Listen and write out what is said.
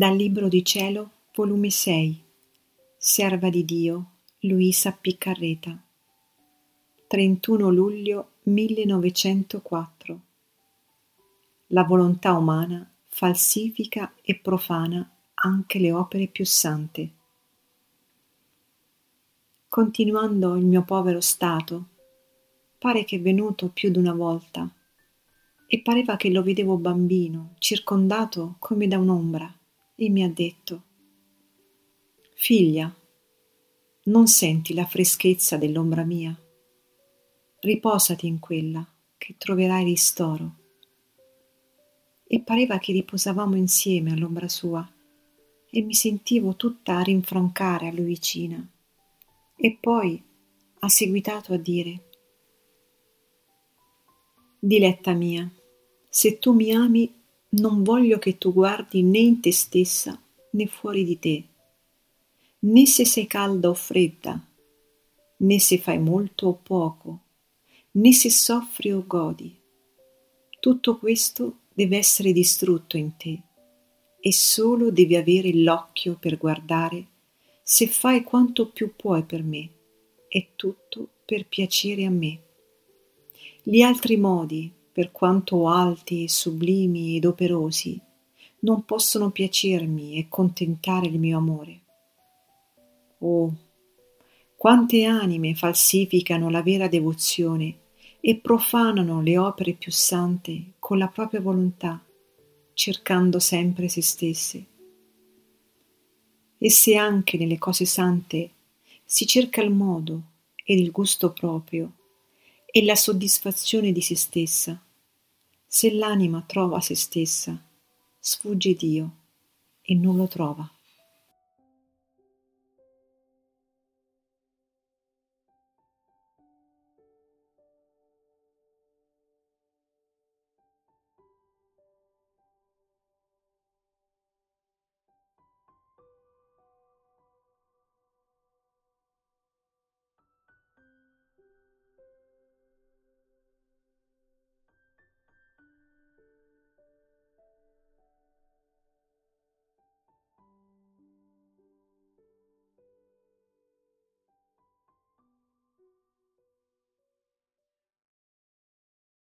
Dal Libro di Cielo, volume 6, Serva di Dio, Luisa Piccarreta, 31 luglio 1904. La volontà umana falsifica e profana anche le opere più sante. Continuando il mio povero stato, pare che è venuto più d'una volta e pareva che lo vedevo bambino, circondato come da un'ombra e mi ha detto Figlia, non senti la freschezza dell'ombra mia? Riposati in quella, che troverai ristoro. E pareva che riposavamo insieme all'ombra sua, e mi sentivo tutta a rinfrancare a lui vicina. E poi ha seguitato a dire Diletta mia, se tu mi ami non voglio che tu guardi né in te stessa né fuori di te, né se sei calda o fredda, né se fai molto o poco, né se soffri o godi. Tutto questo deve essere distrutto in te e solo devi avere l'occhio per guardare se fai quanto più puoi per me, è tutto per piacere a me. Gli altri modi per quanto alti sublimi ed operosi, non possono piacermi e contentare il mio amore. Oh, quante anime falsificano la vera devozione e profanano le opere più sante con la propria volontà, cercando sempre se stesse. E se anche nelle cose sante si cerca il modo ed il gusto proprio e la soddisfazione di se stessa, se l'anima trova se stessa, sfugge Dio e non lo trova.